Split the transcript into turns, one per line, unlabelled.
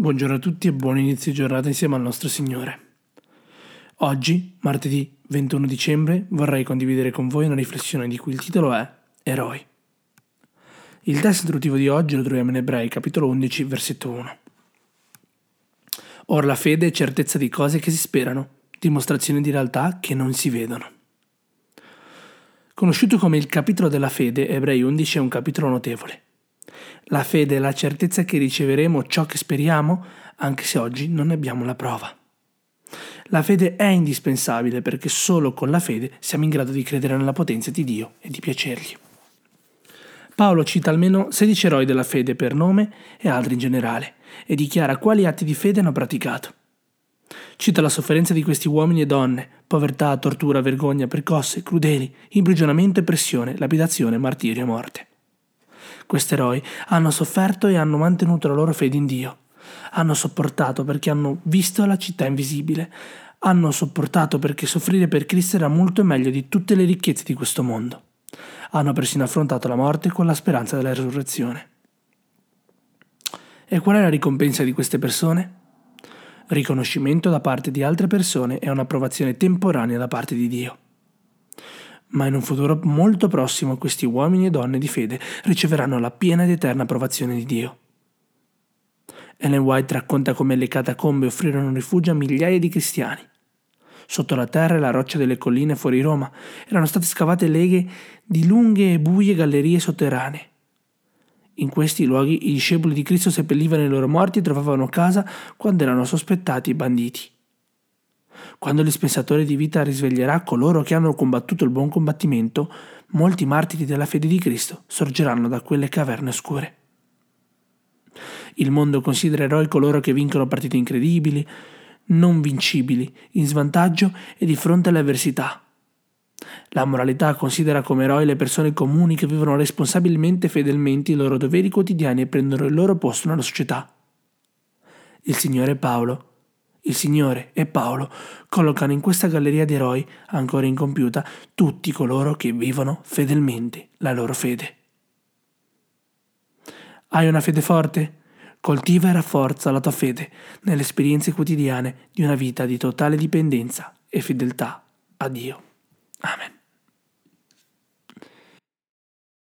Buongiorno a tutti e buon inizio giornata insieme al nostro Signore. Oggi, martedì 21 dicembre, vorrei condividere con voi una riflessione di cui il titolo è Eroi. Il testo introduttivo di oggi lo troviamo in Ebrei, capitolo 11, versetto 1. Or la fede è certezza di cose che si sperano, dimostrazione di realtà che non si vedono. Conosciuto come il capitolo della fede, Ebrei 11 è un capitolo notevole la fede è la certezza che riceveremo ciò che speriamo, anche se oggi non ne abbiamo la prova. La fede è indispensabile perché solo con la fede siamo in grado di credere nella potenza di Dio e di piacergli. Paolo cita almeno 16 eroi della fede per nome e altri in generale e dichiara quali atti di fede hanno praticato. Cita la sofferenza di questi uomini e donne, povertà, tortura, vergogna, percosse, crudeli, imprigionamento e pressione, lapidazione, martirio e morte. Questi eroi hanno sofferto e hanno mantenuto la loro fede in Dio. Hanno sopportato perché hanno visto la città invisibile. Hanno sopportato perché soffrire per Cristo era molto meglio di tutte le ricchezze di questo mondo. Hanno persino affrontato la morte con la speranza della risurrezione. E qual è la ricompensa di queste persone? Riconoscimento da parte di altre persone e un'approvazione temporanea da parte di Dio ma in un futuro molto prossimo questi uomini e donne di fede riceveranno la piena ed eterna approvazione di Dio. Ellen White racconta come le catacombe offrirono rifugio a migliaia di cristiani. Sotto la terra e la roccia delle colline fuori Roma erano state scavate leghe di lunghe e buie gallerie sotterranee. In questi luoghi i discepoli di Cristo seppellivano i loro morti e trovavano casa quando erano sospettati banditi. Quando l'ispensatore di vita risveglierà coloro che hanno combattuto il buon combattimento, molti martiri della fede di Cristo sorgeranno da quelle caverne oscure. Il mondo considera eroi coloro che vincono partite incredibili, non vincibili, in svantaggio e di fronte alle avversità. La moralità considera come eroi le persone comuni che vivono responsabilmente e fedelmente i loro doveri quotidiani e prendono il loro posto nella società. Il Signore Paolo il Signore e Paolo collocano in questa galleria di eroi, ancora incompiuta, tutti coloro che vivono fedelmente la loro fede. Hai una fede forte? Coltiva e rafforza la tua fede nelle esperienze quotidiane di una vita di totale dipendenza e fedeltà a Dio. Amen.